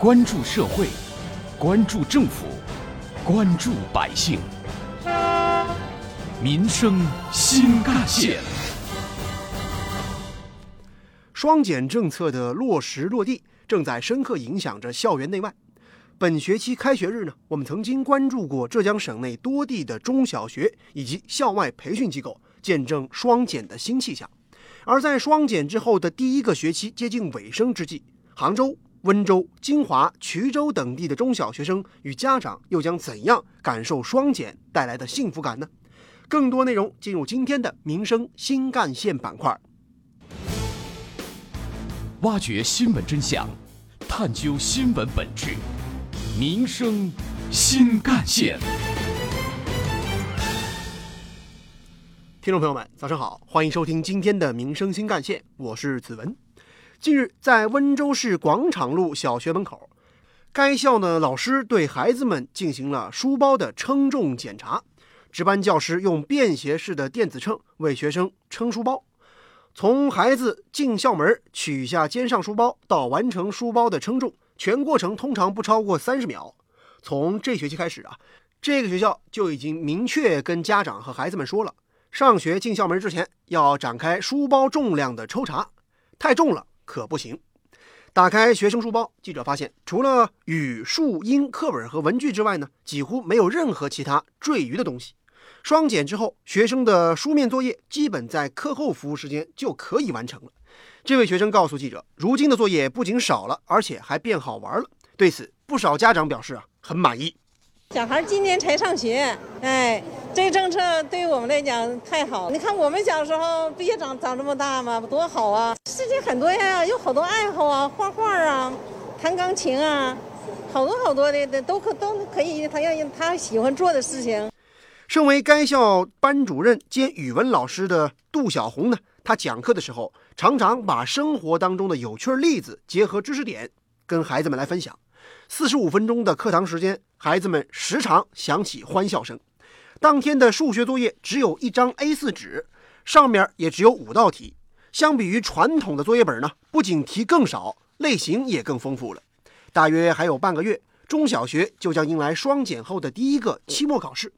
关注社会，关注政府，关注百姓，民生新干线。双减政策的落实落地，正在深刻影响着校园内外。本学期开学日呢，我们曾经关注过浙江省内多地的中小学以及校外培训机构，见证双减的新气象。而在双减之后的第一个学期接近尾声之际，杭州、温州、金华、衢州等地的中小学生与家长又将怎样感受双减带来的幸福感呢？更多内容进入今天的民生新干线板块，挖掘新闻真相，探究新闻本质。民生新干线，听众朋友们，早上好，欢迎收听今天的民生新干线，我是子文。近日，在温州市广场路小学门口，该校呢老师对孩子们进行了书包的称重检查，值班教师用便携式的电子秤为学生称书包，从孩子进校门取下肩上书包到完成书包的称重。全过程通常不超过三十秒。从这学期开始啊，这个学校就已经明确跟家长和孩子们说了，上学进校门之前要展开书包重量的抽查，太重了可不行。打开学生书包，记者发现，除了语数英课本和文具之外呢，几乎没有任何其他赘余的东西。双减之后，学生的书面作业基本在课后服务时间就可以完成了。这位学生告诉记者：“如今的作业不仅少了，而且还变好玩了。”对此，不少家长表示啊，很满意。小孩今年才上学，哎，这政策对我们来讲太好。你看我们小时候不也长长这么大吗？多好啊！事情很多呀，有好多爱好啊，画画啊，弹钢琴啊，好多好多的的都可都可以，他要他喜欢做的事情。身为该校班主任兼语文老师的杜小红呢？他讲课的时候，常常把生活当中的有趣例子结合知识点，跟孩子们来分享。四十五分钟的课堂时间，孩子们时常响起欢笑声。当天的数学作业只有一张 A4 纸，上面也只有五道题。相比于传统的作业本呢，不仅题更少，类型也更丰富了。大约还有半个月，中小学就将迎来双减后的第一个期末考试。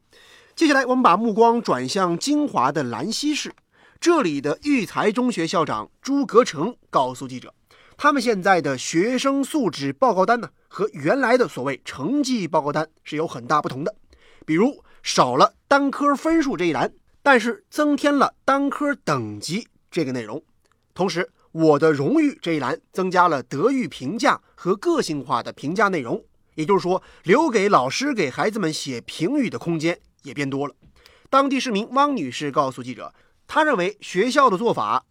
接下来，我们把目光转向金华的兰溪市。这里的育才中学校长朱格成告诉记者，他们现在的学生素质报告单呢，和原来的所谓成绩报告单是有很大不同的。比如少了单科分数这一栏，但是增添了单科等级这个内容。同时，我的荣誉这一栏增加了德育评价和个性化的评价内容。也就是说，留给老师给孩子们写评语的空间也变多了。当地市民汪女士告诉记者。她认为学校的做法，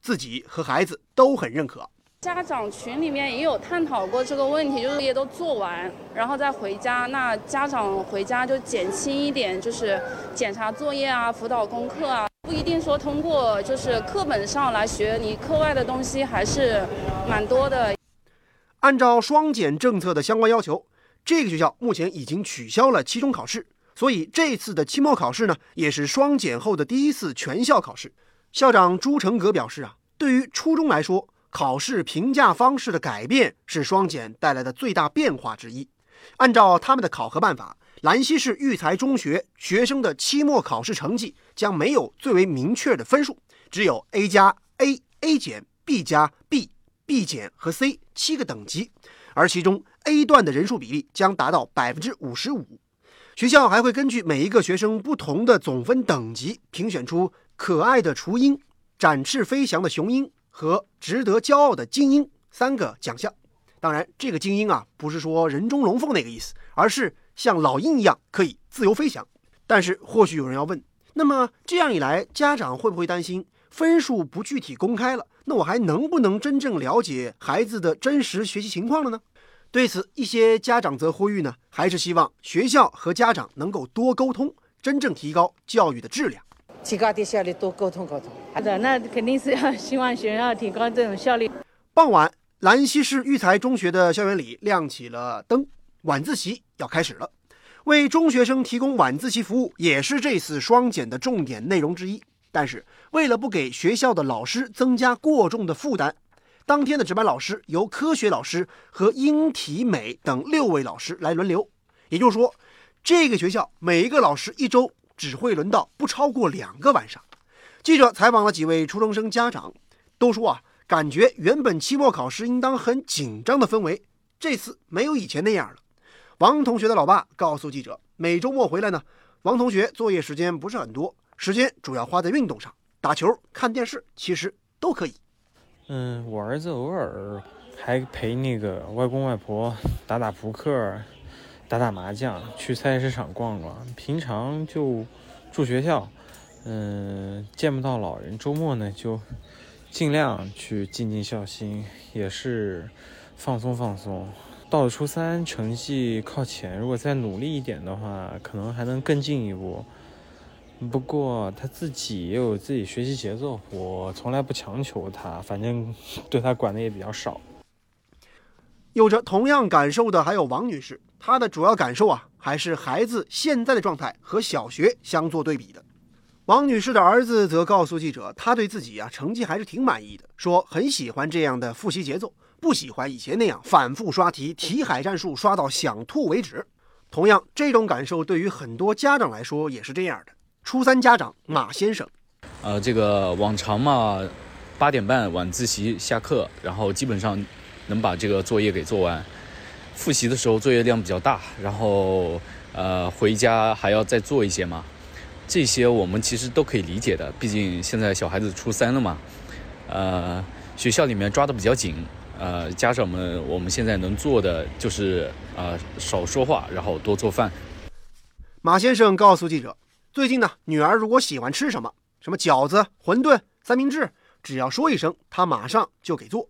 自己和孩子都很认可。家长群里面也有探讨过这个问题，就是作业都做完，然后再回家。那家长回家就减轻一点，就是检查作业啊、辅导功课啊，不一定说通过就是课本上来学，你课外的东西还是蛮多的。按照双减政策的相关要求，这个学校目前已经取消了期中考试。所以这次的期末考试呢，也是双减后的第一次全校考试。校长朱成革表示啊，对于初中来说，考试评价方式的改变是双减带来的最大变化之一。按照他们的考核办法，兰溪市育才中学学生的期末考试成绩将没有最为明确的分数，只有 A 加、A、A 减、B 加、B、B 减和 C 七个等级，而其中 A 段的人数比例将达到百分之五十五。学校还会根据每一个学生不同的总分等级，评选出可爱的雏鹰、展翅飞翔的雄鹰和值得骄傲的精英三个奖项。当然，这个精英啊，不是说人中龙凤那个意思，而是像老鹰一样可以自由飞翔。但是，或许有人要问，那么这样一来，家长会不会担心分数不具体公开了？那我还能不能真正了解孩子的真实学习情况了呢？对此，一些家长则呼吁呢，还是希望学校和家长能够多沟通，真正提高教育的质量，提高点效率，多沟通沟通。好的，那肯定是要希望学校提高这种效率。傍晚，兰溪市育才中学的校园里亮起了灯，晚自习要开始了。为中学生提供晚自习服务，也是这次双减的重点内容之一。但是，为了不给学校的老师增加过重的负担，当天的值班老师由科学老师和英体美等六位老师来轮流。也就是说，这个学校每一个老师一周只会轮到不超过两个晚上。记者采访了几位初中生家长，都说啊，感觉原本期末考试应当很紧张的氛围，这次没有以前那样了。王同学的老爸告诉记者，每周末回来呢，王同学作业时间不是很多，时间主要花在运动上，打球、看电视，其实都可以。嗯，我儿子偶尔还陪那个外公外婆打打扑克、打打麻将，去菜市场逛逛。平常就住学校。嗯，见不到老人，周末呢就尽量去尽尽孝心，也是放松放松。到了初三，成绩靠前，如果再努力一点的话，可能还能更进一步。不过他自己也有自己学习节奏，我从来不强求他，反正对他管的也比较少。有着同样感受的还有王女士，他的主要感受啊，还是孩子现在的状态和小学相做对比的。王女士的儿子则告诉记者，他对自己啊成绩还是挺满意的，说很喜欢这样的复习节奏，不喜欢以前那样反复刷题、题海战术刷到想吐为止。同样，这种感受对于很多家长来说也是这样的。初三家长马先生，呃，这个往常嘛，八点半晚自习下课，然后基本上能把这个作业给做完。复习的时候作业量比较大，然后呃回家还要再做一些嘛。这些我们其实都可以理解的，毕竟现在小孩子初三了嘛，呃，学校里面抓的比较紧，呃，家长们我们现在能做的就是呃少说话，然后多做饭。马先生告诉记者，最近呢，女儿如果喜欢吃什么，什么饺子、馄饨、三明治，只要说一声，他马上就给做。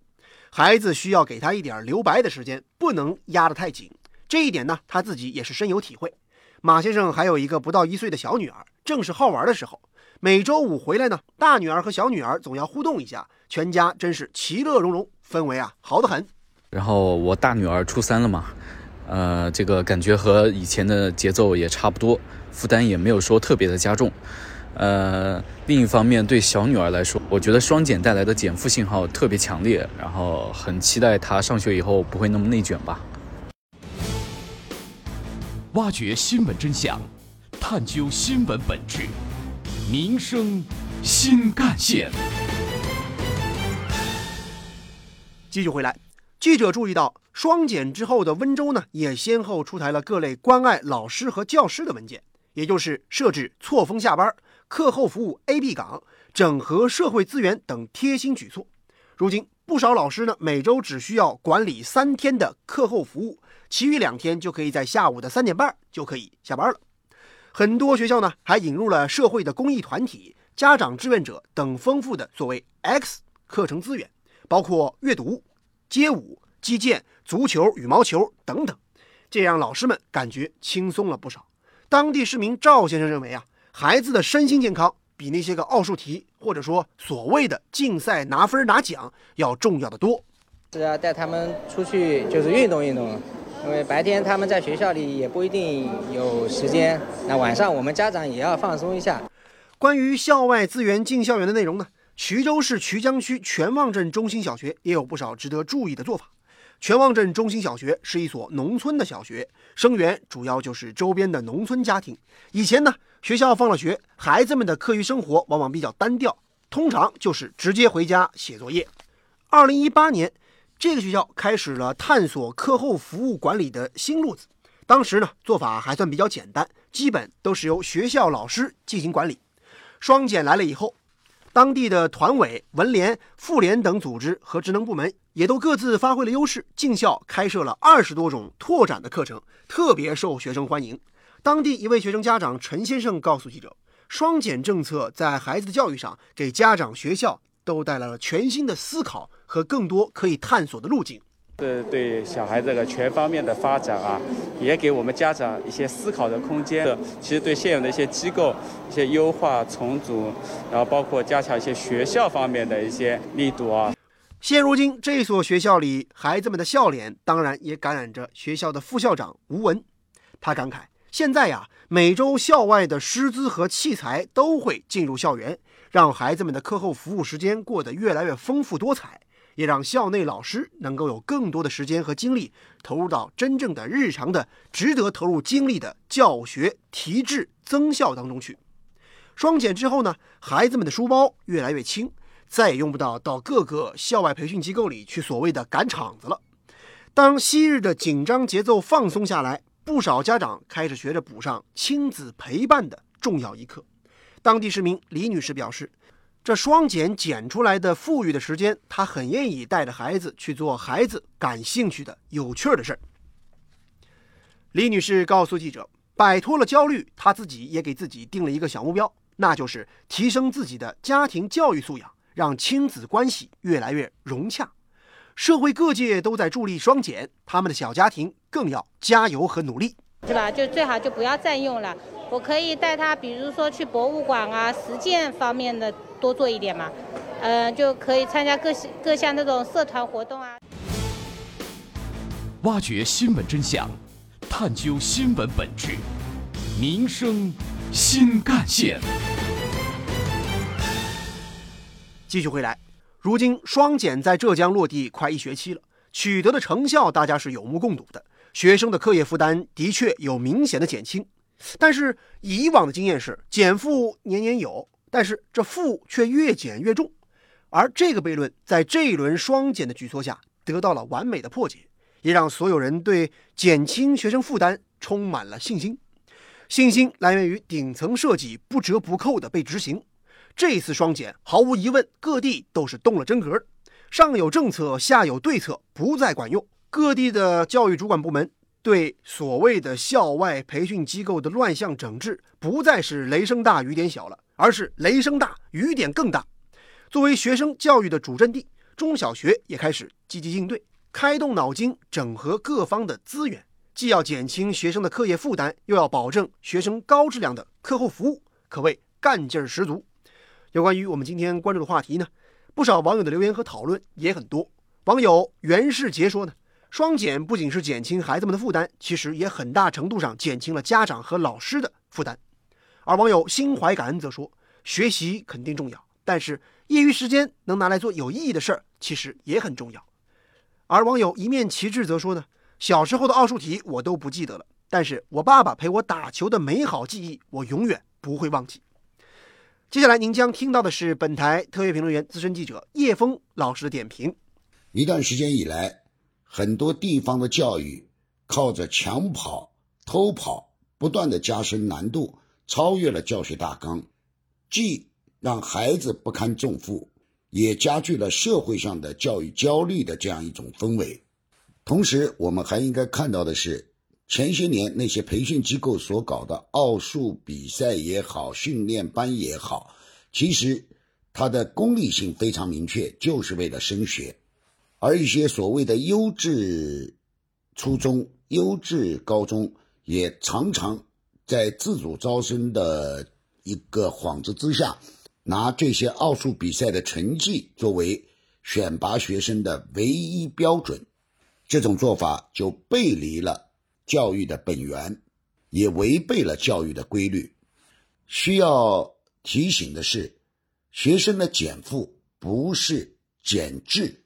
孩子需要给他一点留白的时间，不能压得太紧。这一点呢，他自己也是深有体会。马先生还有一个不到一岁的小女儿。正是好玩的时候，每周五回来呢，大女儿和小女儿总要互动一下，全家真是其乐融融，氛围啊好得很。然后我大女儿初三了嘛，呃，这个感觉和以前的节奏也差不多，负担也没有说特别的加重。呃，另一方面，对小女儿来说，我觉得双减带来的减负信号特别强烈，然后很期待她上学以后不会那么内卷吧。挖掘新闻真相。探究新闻本质，民生新干线。继续回来，记者注意到，双减之后的温州呢，也先后出台了各类关爱老师和教师的文件，也就是设置错峰下班、课后服务 A、B 岗、整合社会资源等贴心举措。如今，不少老师呢，每周只需要管理三天的课后服务，其余两天就可以在下午的三点半就可以下班了。很多学校呢，还引入了社会的公益团体、家长志愿者等丰富的所谓 X 课程资源，包括阅读、街舞、击剑、足球、羽毛球等等，这让老师们感觉轻松了不少。当地市民赵先生认为啊，孩子的身心健康比那些个奥数题或者说所谓的竞赛拿分拿奖要重要的多。是要带他们出去，就是运动运动。因为白天他们在学校里也不一定有时间，那晚上我们家长也要放松一下。关于校外资源进校园的内容呢？衢州市衢江区全旺镇中心小学也有不少值得注意的做法。全旺镇中心小学是一所农村的小学，生源主要就是周边的农村家庭。以前呢，学校放了学，孩子们的课余生活往往比较单调，通常就是直接回家写作业。二零一八年。这个学校开始了探索课后服务管理的新路子。当时呢，做法还算比较简单，基本都是由学校老师进行管理。双减来了以后，当地的团委、文联、妇联等组织和职能部门也都各自发挥了优势，进校开设了二十多种拓展的课程，特别受学生欢迎。当地一位学生家长陈先生告诉记者：“双减政策在孩子的教育上，给家长、学校都带来了全新的思考。”和更多可以探索的路径，这对小孩这个全方面的发展啊，也给我们家长一些思考的空间。其实对现有的一些机构一些优化重组，然后包括加强一些学校方面的一些力度啊。现如今，这所学校里孩子们的笑脸，当然也感染着学校的副校长吴文。他感慨：现在呀，每周校外的师资和器材都会进入校园，让孩子们的课后服务时间过得越来越丰富多彩。也让校内老师能够有更多的时间和精力投入到真正的日常的、值得投入精力的教学提质增效当中去。双减之后呢，孩子们的书包越来越轻，再也用不到到各个校外培训机构里去所谓的赶场子了。当昔日的紧张节奏放松下来，不少家长开始学着补上亲子陪伴的重要一课。当地市民李女士表示。这双减减出来的富裕的时间，她很愿意带着孩子去做孩子感兴趣的有趣的事儿。李女士告诉记者，摆脱了焦虑，她自己也给自己定了一个小目标，那就是提升自己的家庭教育素养，让亲子关系越来越融洽。社会各界都在助力双减，他们的小家庭更要加油和努力，是吧？就最好就不要占用了。我可以带他，比如说去博物馆啊，实践方面的。多做一点嘛，嗯，就可以参加各各项那种社团活动啊。挖掘新闻真相，探究新闻本质，民生新干线。继续回来，如今双减在浙江落地快一学期了，取得的成效大家是有目共睹的，学生的课业负担的确有明显的减轻。但是以往的经验是减负年年有。但是这负却越减越重，而这个悖论在这一轮双减的举措下得到了完美的破解，也让所有人对减轻学生负担充满了信心。信心来源于顶层设计不折不扣的被执行。这次双减，毫无疑问，各地都是动了真格，上有政策，下有对策，不再管用。各地的教育主管部门对所谓的校外培训机构的乱象整治，不再是雷声大雨点小了。而是雷声大雨点更大。作为学生教育的主阵地，中小学也开始积极应对，开动脑筋整合各方的资源，既要减轻学生的课业负担，又要保证学生高质量的课后服务，可谓干劲儿十足。有关于我们今天关注的话题呢，不少网友的留言和讨论也很多。网友袁世杰说呢，双减不仅是减轻孩子们的负担，其实也很大程度上减轻了家长和老师的负担。而网友心怀感恩则说：“学习肯定重要，但是业余时间能拿来做有意义的事儿，其实也很重要。”而网友一面旗帜则说：“呢，小时候的奥数题我都不记得了，但是我爸爸陪我打球的美好记忆，我永远不会忘记。”接下来您将听到的是本台特约评论员、资深记者叶峰老师的点评。一段时间以来，很多地方的教育靠着抢跑、偷跑，不断的加深难度。超越了教学大纲，既让孩子不堪重负，也加剧了社会上的教育焦虑的这样一种氛围。同时，我们还应该看到的是，前些年那些培训机构所搞的奥数比赛也好，训练班也好，其实它的功利性非常明确，就是为了升学。而一些所谓的优质初中、优质高中，也常常。在自主招生的一个幌子之下，拿这些奥数比赛的成绩作为选拔学生的唯一标准，这种做法就背离了教育的本源，也违背了教育的规律。需要提醒的是，学生的减负不是减质，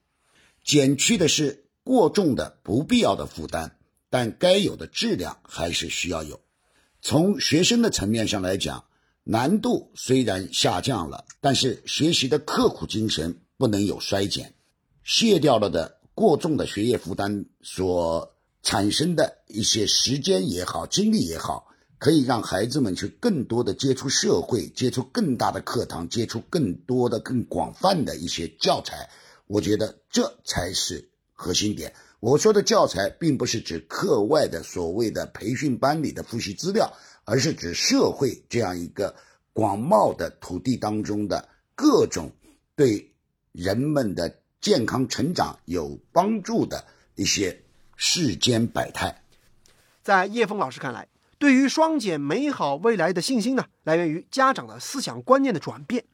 减去的是过重的不必要的负担，但该有的质量还是需要有。从学生的层面上来讲，难度虽然下降了，但是学习的刻苦精神不能有衰减。卸掉了的过重的学业负担所产生的一些时间也好，精力也好，可以让孩子们去更多的接触社会，接触更大的课堂，接触更多的、更广泛的一些教材。我觉得这才是核心点。我说的教材，并不是指课外的所谓的培训班里的复习资料，而是指社会这样一个广袤的土地当中的各种对人们的健康成长有帮助的一些世间百态。在叶峰老师看来，对于双减美好未来的信心呢，来源于家长的思想观念的转变。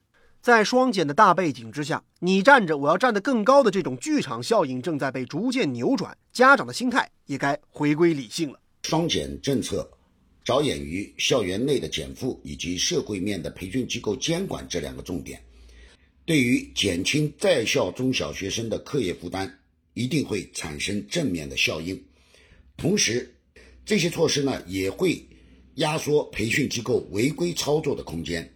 在双减的大背景之下，你站着，我要站得更高的这种剧场效应正在被逐渐扭转，家长的心态也该回归理性了。双减政策着眼于校园内的减负以及社会面的培训机构监管这两个重点，对于减轻在校中小学生的课业负担，一定会产生正面的效应。同时，这些措施呢，也会压缩培训机构违规操作的空间。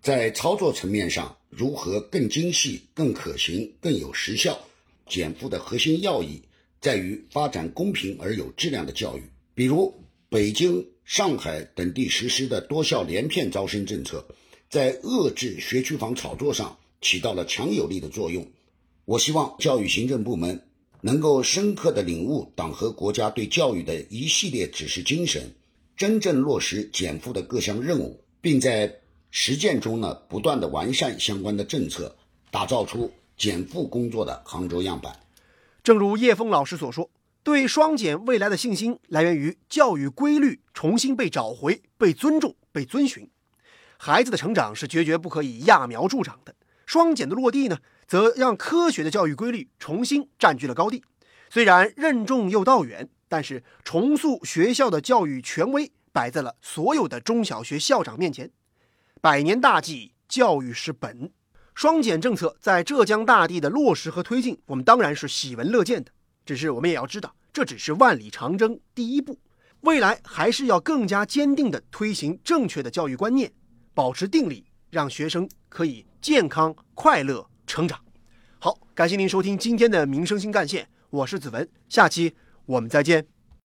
在操作层面上，如何更精细、更可行、更有实效？减负的核心要义在于发展公平而有质量的教育。比如，北京、上海等地实施的多校连片招生政策，在遏制学区房炒作上起到了强有力的作用。我希望教育行政部门能够深刻地领悟党和国家对教育的一系列指示精神，真正落实减负的各项任务，并在实践中呢不断地完善相关的政策，打造出减负工作的杭州样板。正如叶峰老师所说，对双减未来的信心来源于教育规律重新被找回、被尊重、被遵循。孩子的成长是决绝不可以揠苗助长的，双减的落地呢？则让科学的教育规律重新占据了高地。虽然任重又道远，但是重塑学校的教育权威摆在了所有的中小学校长面前。百年大计，教育是本。双减政策在浙江大地的落实和推进，我们当然是喜闻乐见的。只是我们也要知道，这只是万里长征第一步，未来还是要更加坚定地推行正确的教育观念，保持定力，让学生可以健康快乐。成长，好，感谢您收听今天的民生新干线，我是子文，下期我们再见。